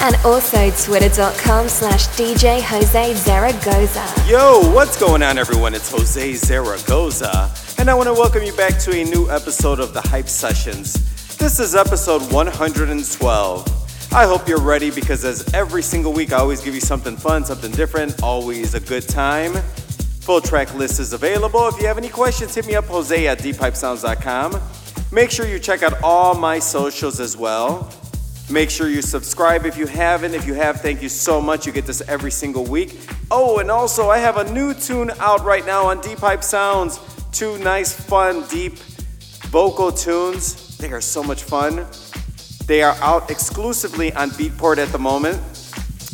And also twitter.com slash DJ Jose Zaragoza. Yo, what's going on everyone? It's Jose Zaragoza. And I want to welcome you back to a new episode of the Hype Sessions. This is episode 112. I hope you're ready because as every single week I always give you something fun, something different, always a good time. Full track list is available. If you have any questions, hit me up, Jose at deephypesounds.com. Make sure you check out all my socials as well. Make sure you subscribe if you haven't. If you have, thank you so much. You get this every single week. Oh, and also, I have a new tune out right now on Deep Hype Sounds. Two nice, fun, deep vocal tunes. They are so much fun. They are out exclusively on Beatport at the moment,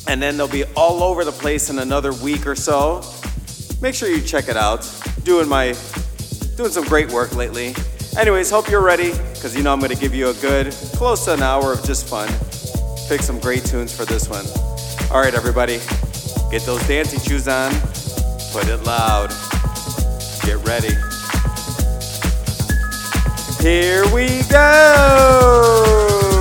and then they'll be all over the place in another week or so. Make sure you check it out. Doing my, doing some great work lately. Anyways, hope you're ready, because you know I'm going to give you a good, close to an hour of just fun. Pick some great tunes for this one. All right, everybody, get those dancing shoes on, put it loud, get ready. Here we go!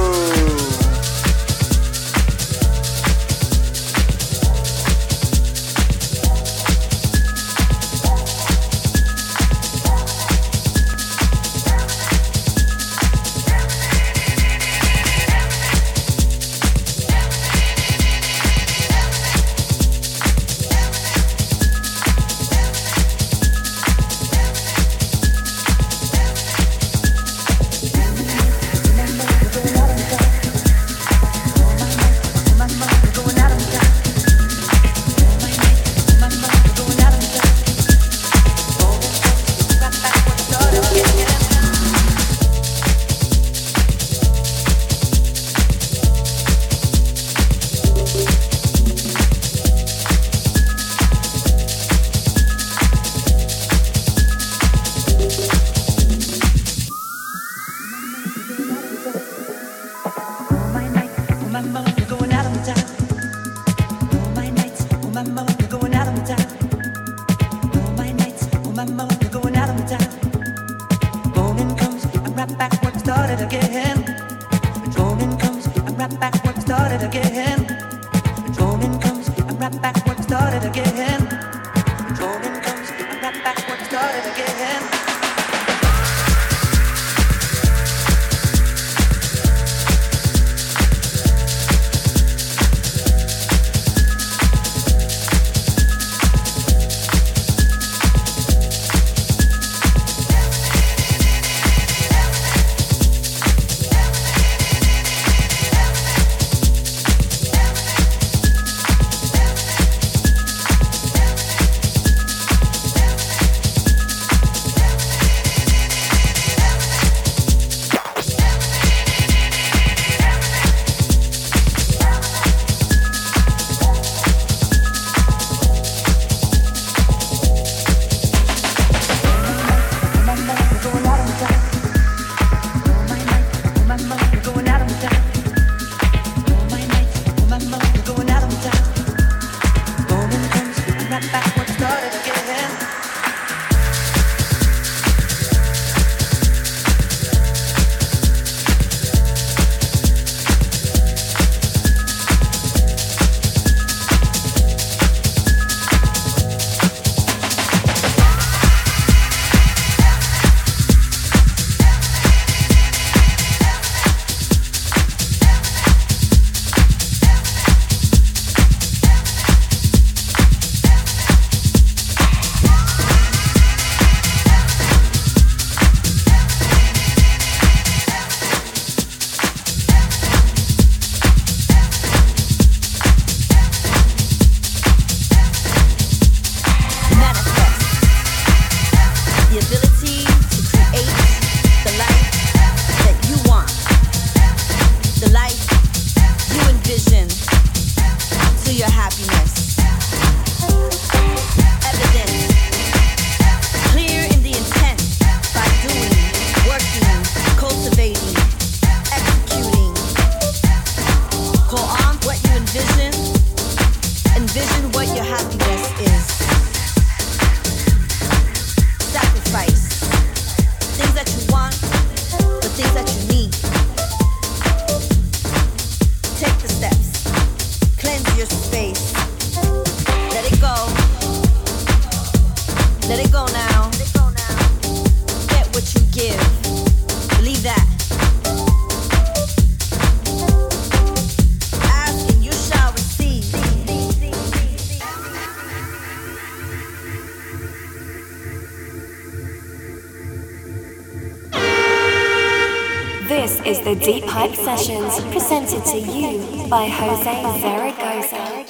Deep Sessions presented to you by Jose Zaragoza.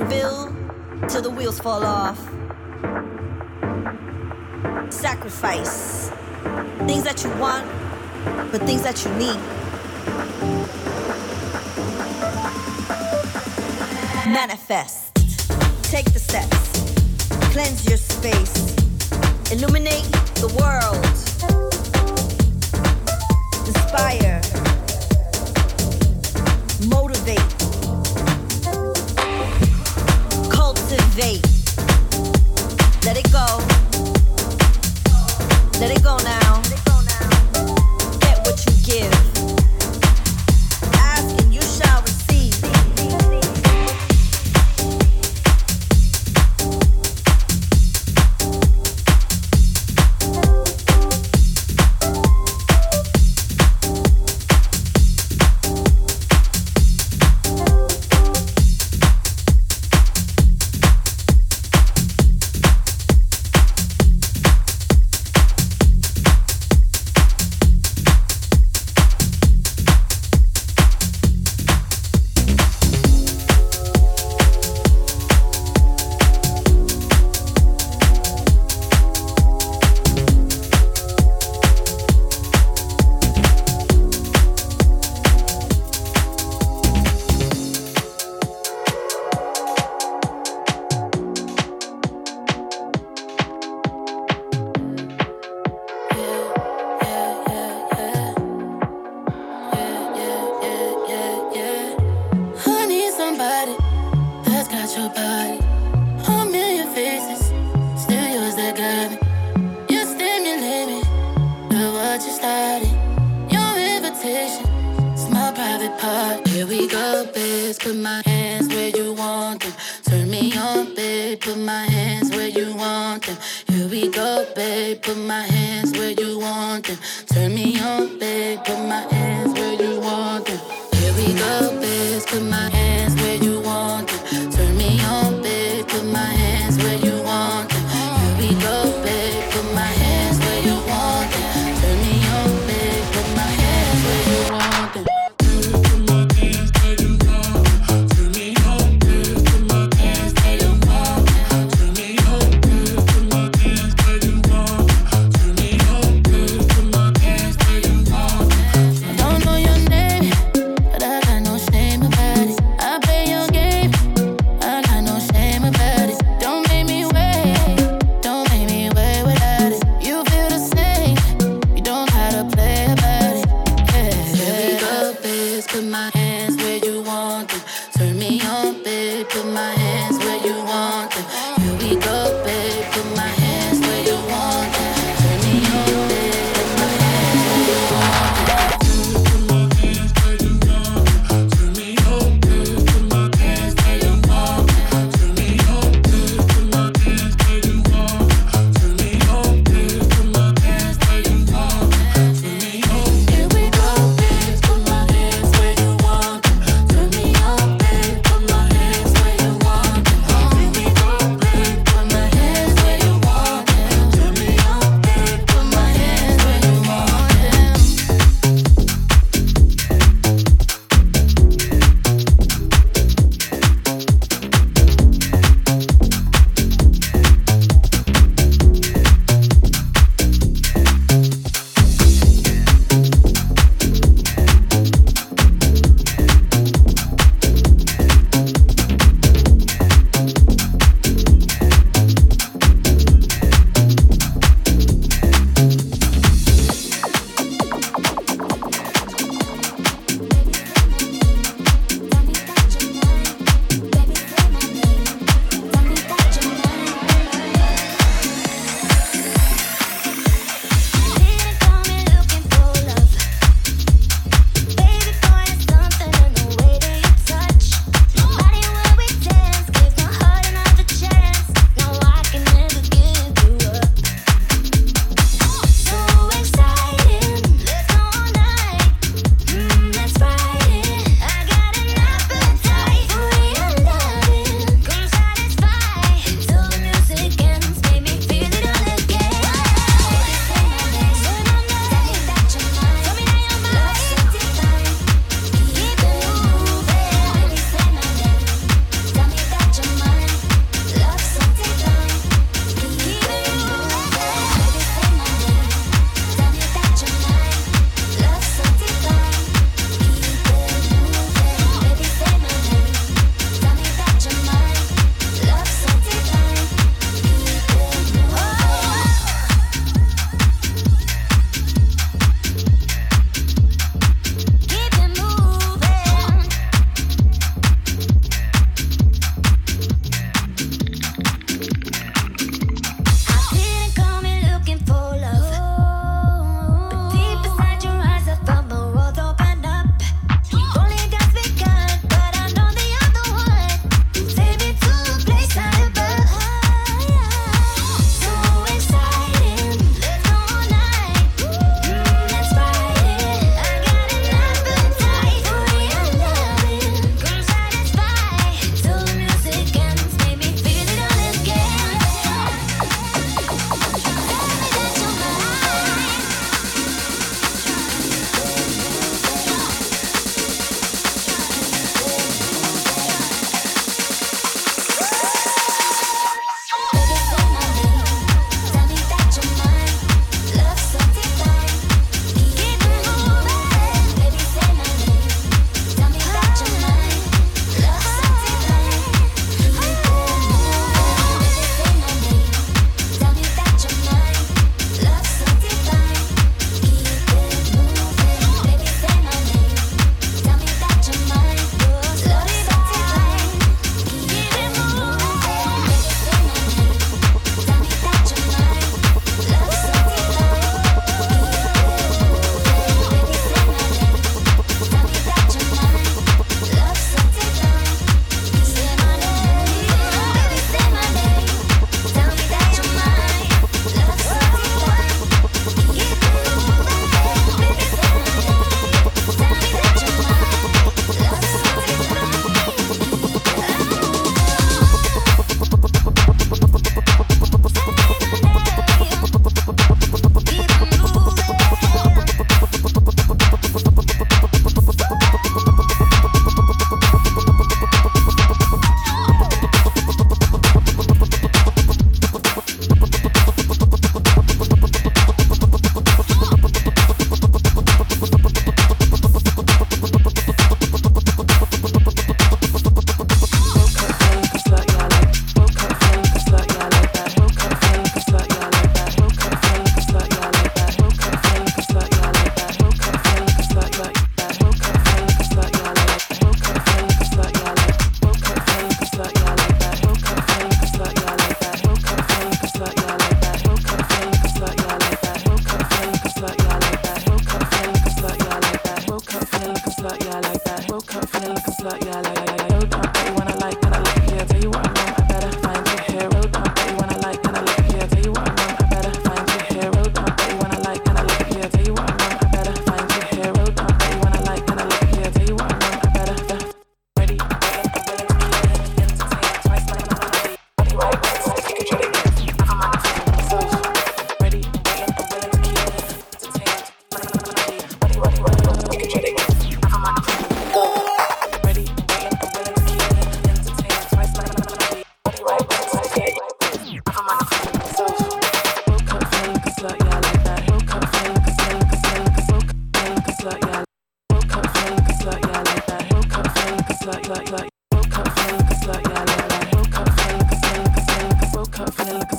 And build till the wheels fall off. Sacrifice things that you want, but things that you need. Manifest. Take the steps. Cleanse your space. Illuminate the world inspire, motivate, cultivate. Let it go. Let it go now. Here we go, bitch. Put my hands where you want them. Turn me on, babe. Put my hands where you want them. Here we go, babe. Put my hands where you want them. Turn me on, babe. Put my hands where you want them. Here we go, bitch. Put my hands.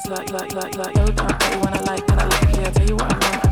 like, like, like, like, like, don't tell you when I like, like, yeah, tell you what I want.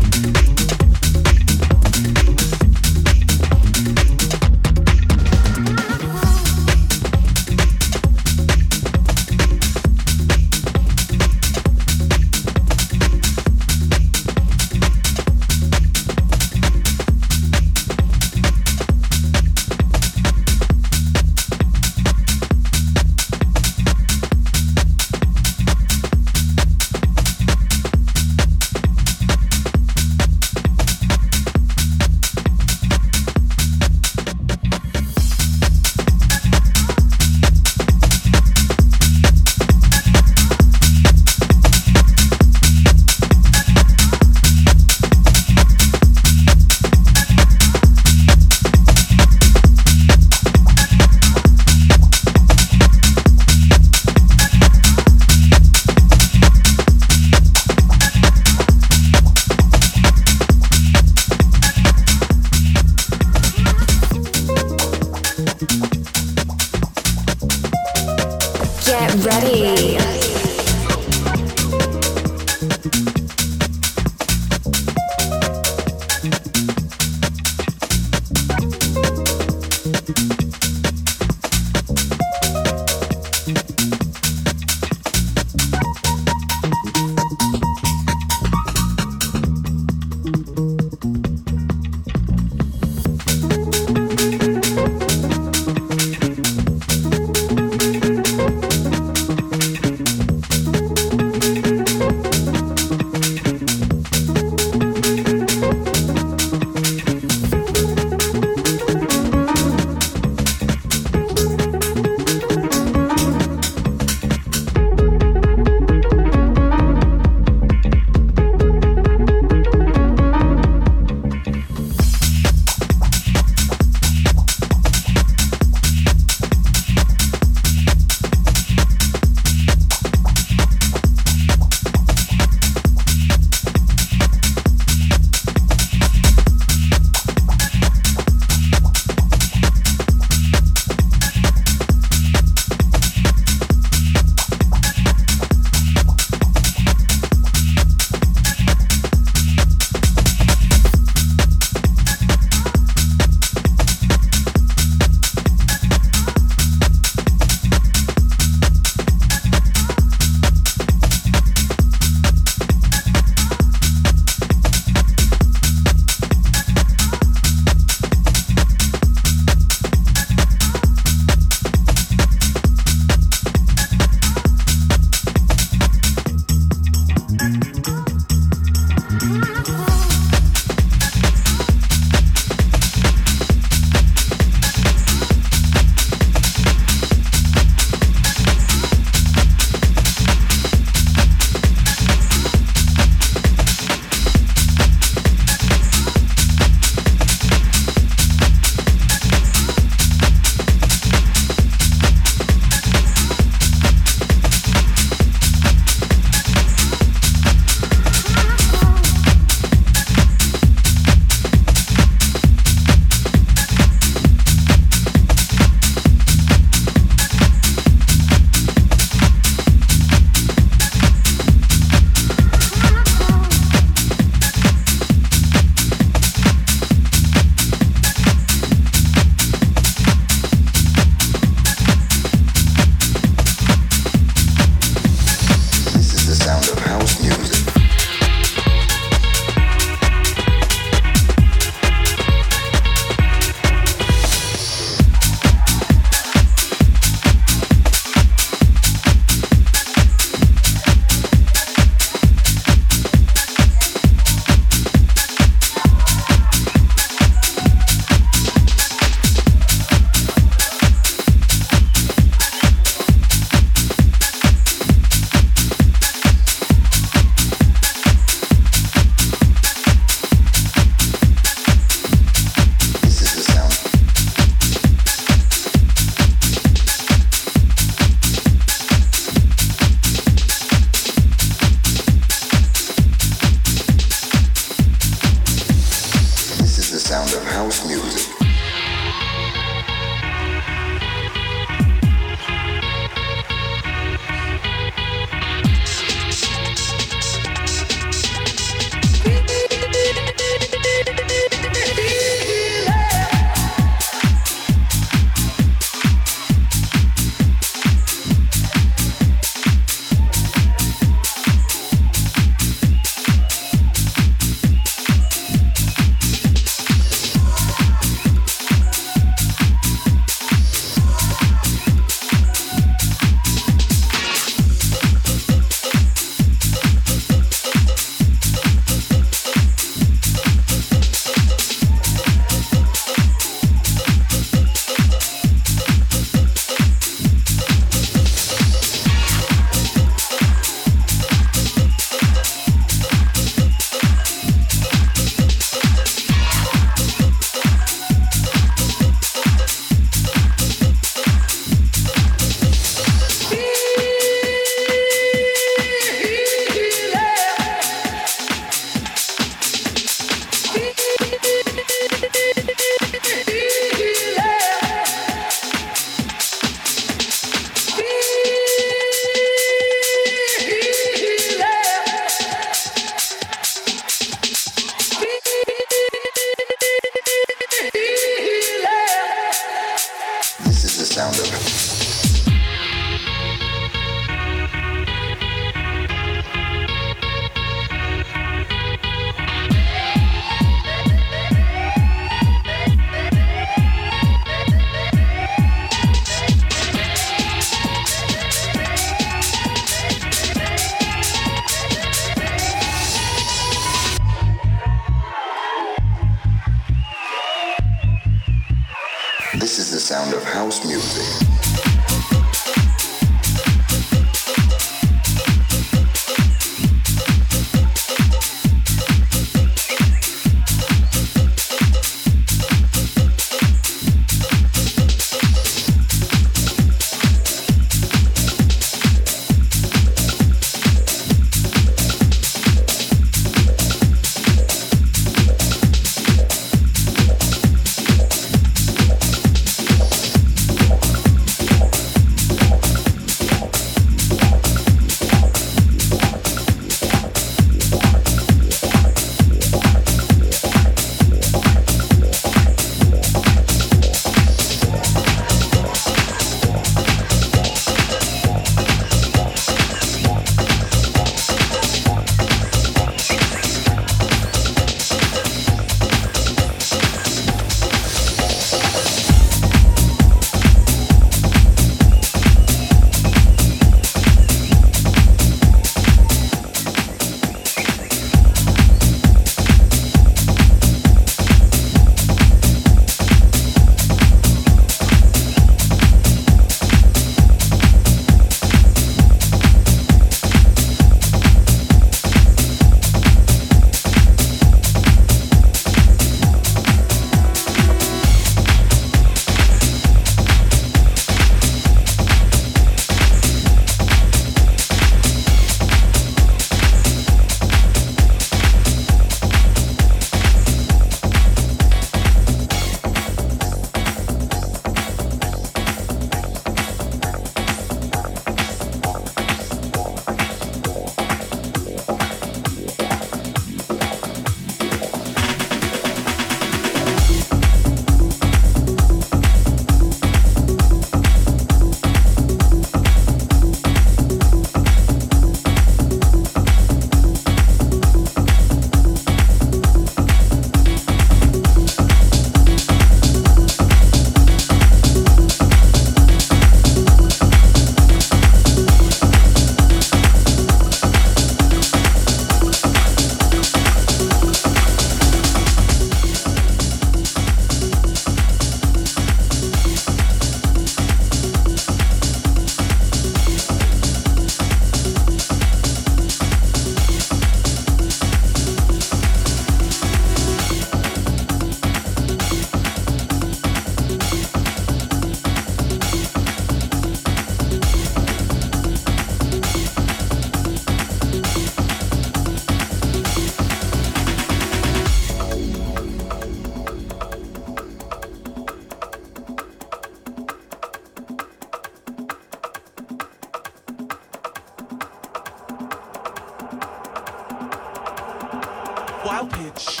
Wild pitch,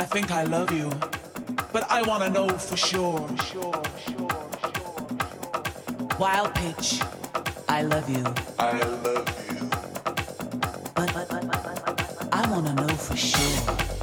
I think I love you, but I wanna know for sure. Wild pitch, I love you. I love you. But, but, but, but, but I wanna know for sure.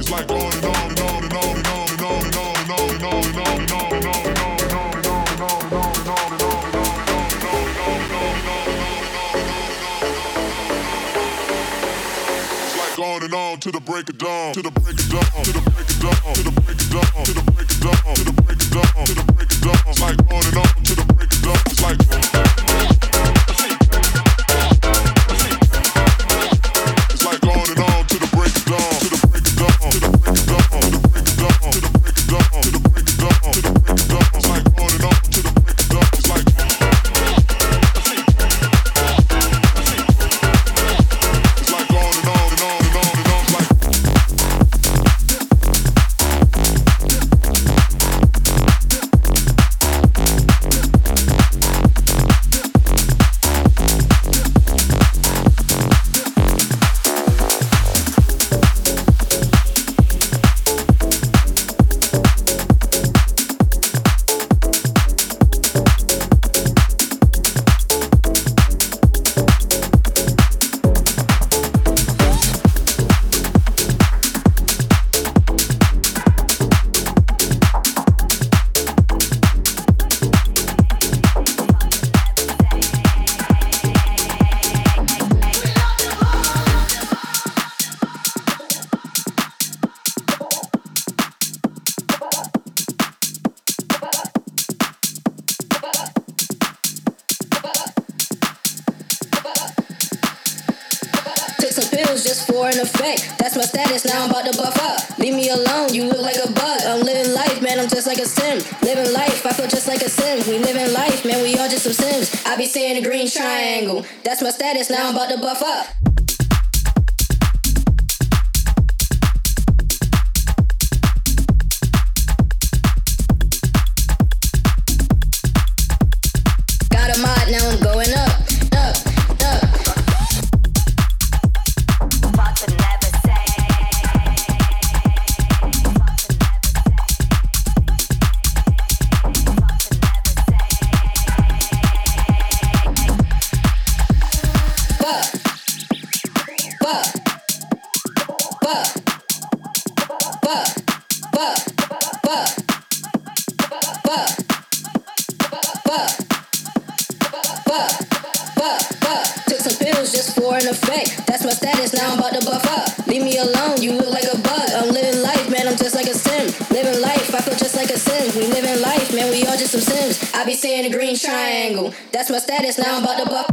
It's like on and on and on and on and on and on and on and on and on and on and on and on. On and on to the break of dawn, to the break of dawn, to the break of dawn, to the break of dawn, to the break of dawn, to the break of dawn, like man, I'm just like a sim. Living life, I feel just like a sim. We living life, man, we all just some sims. I be seeing a green triangle. That's my status, now I'm about to buff up. That's my status, now I'm about to buck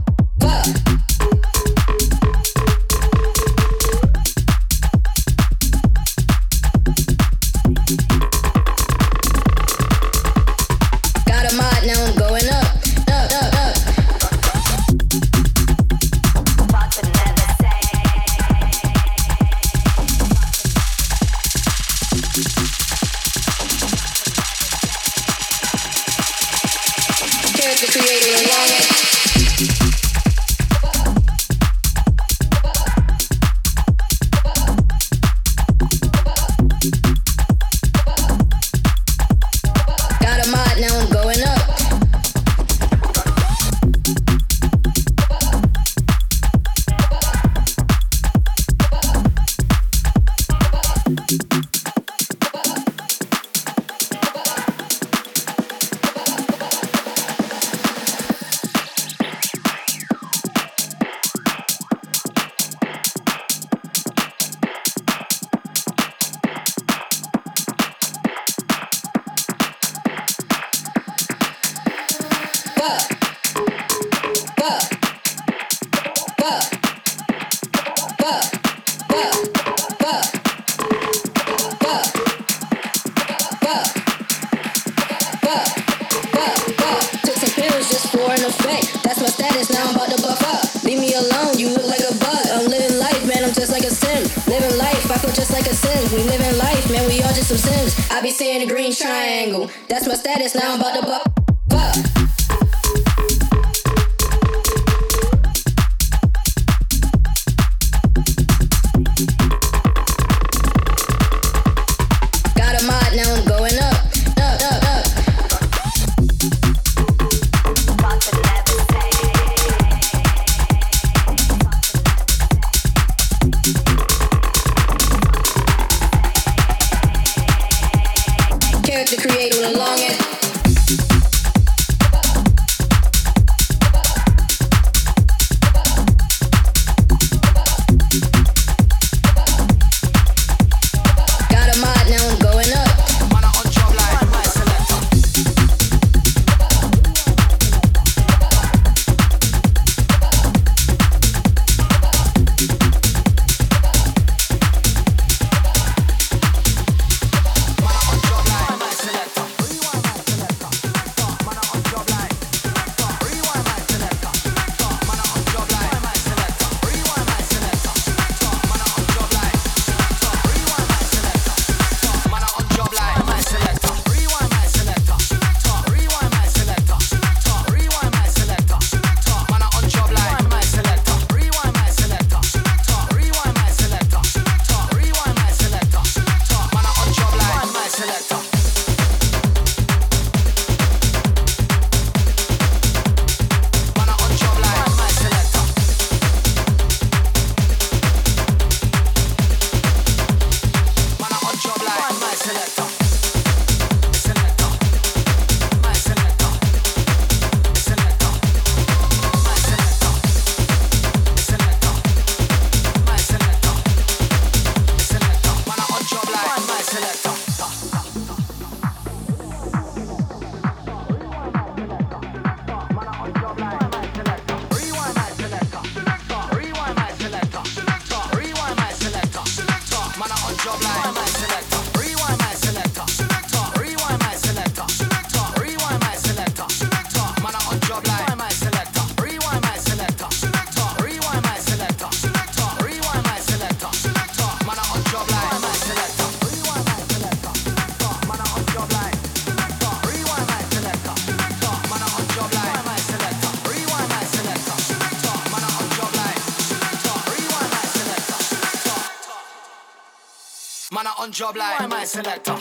job like my selector.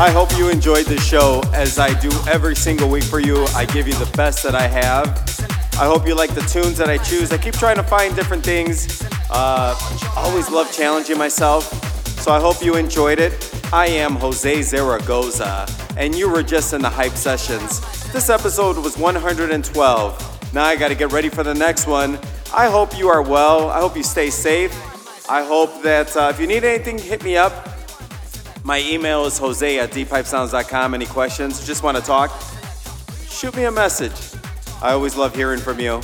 I hope you enjoyed the show as I do every single week for you. I give you the best that I have. I hope you like the tunes that I choose. I keep trying to find different things. Uh, always love challenging myself. So I hope you enjoyed it. I am Jose Zaragoza, and you were just in the hype sessions. This episode was 112. Now I got to get ready for the next one. I hope you are well. I hope you stay safe. I hope that uh, if you need anything, hit me up. My email is jose at deephypesounds.com. Any questions? Just want to talk? Shoot me a message. I always love hearing from you.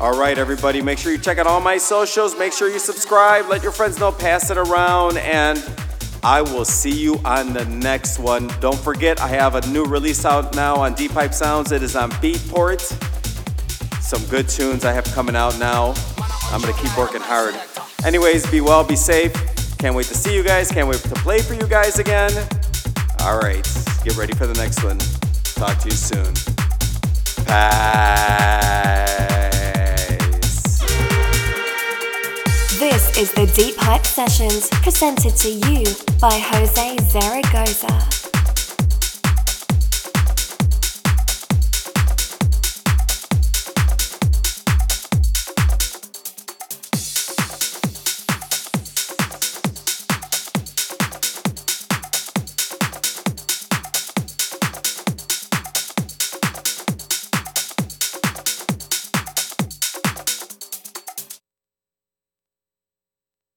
All right, everybody, make sure you check out all my socials. Make sure you subscribe. Let your friends know, pass it around, and I will see you on the next one. Don't forget, I have a new release out now on Deep Hype Sounds. It is on Beatport. Some good tunes I have coming out now. I'm going to keep working hard. Anyways, be well, be safe. Can't wait to see you guys. Can't wait to play for you guys again. All right, get ready for the next one. Talk to you soon. Peace. This is the Deep Hype Sessions presented to you by Jose Zaragoza.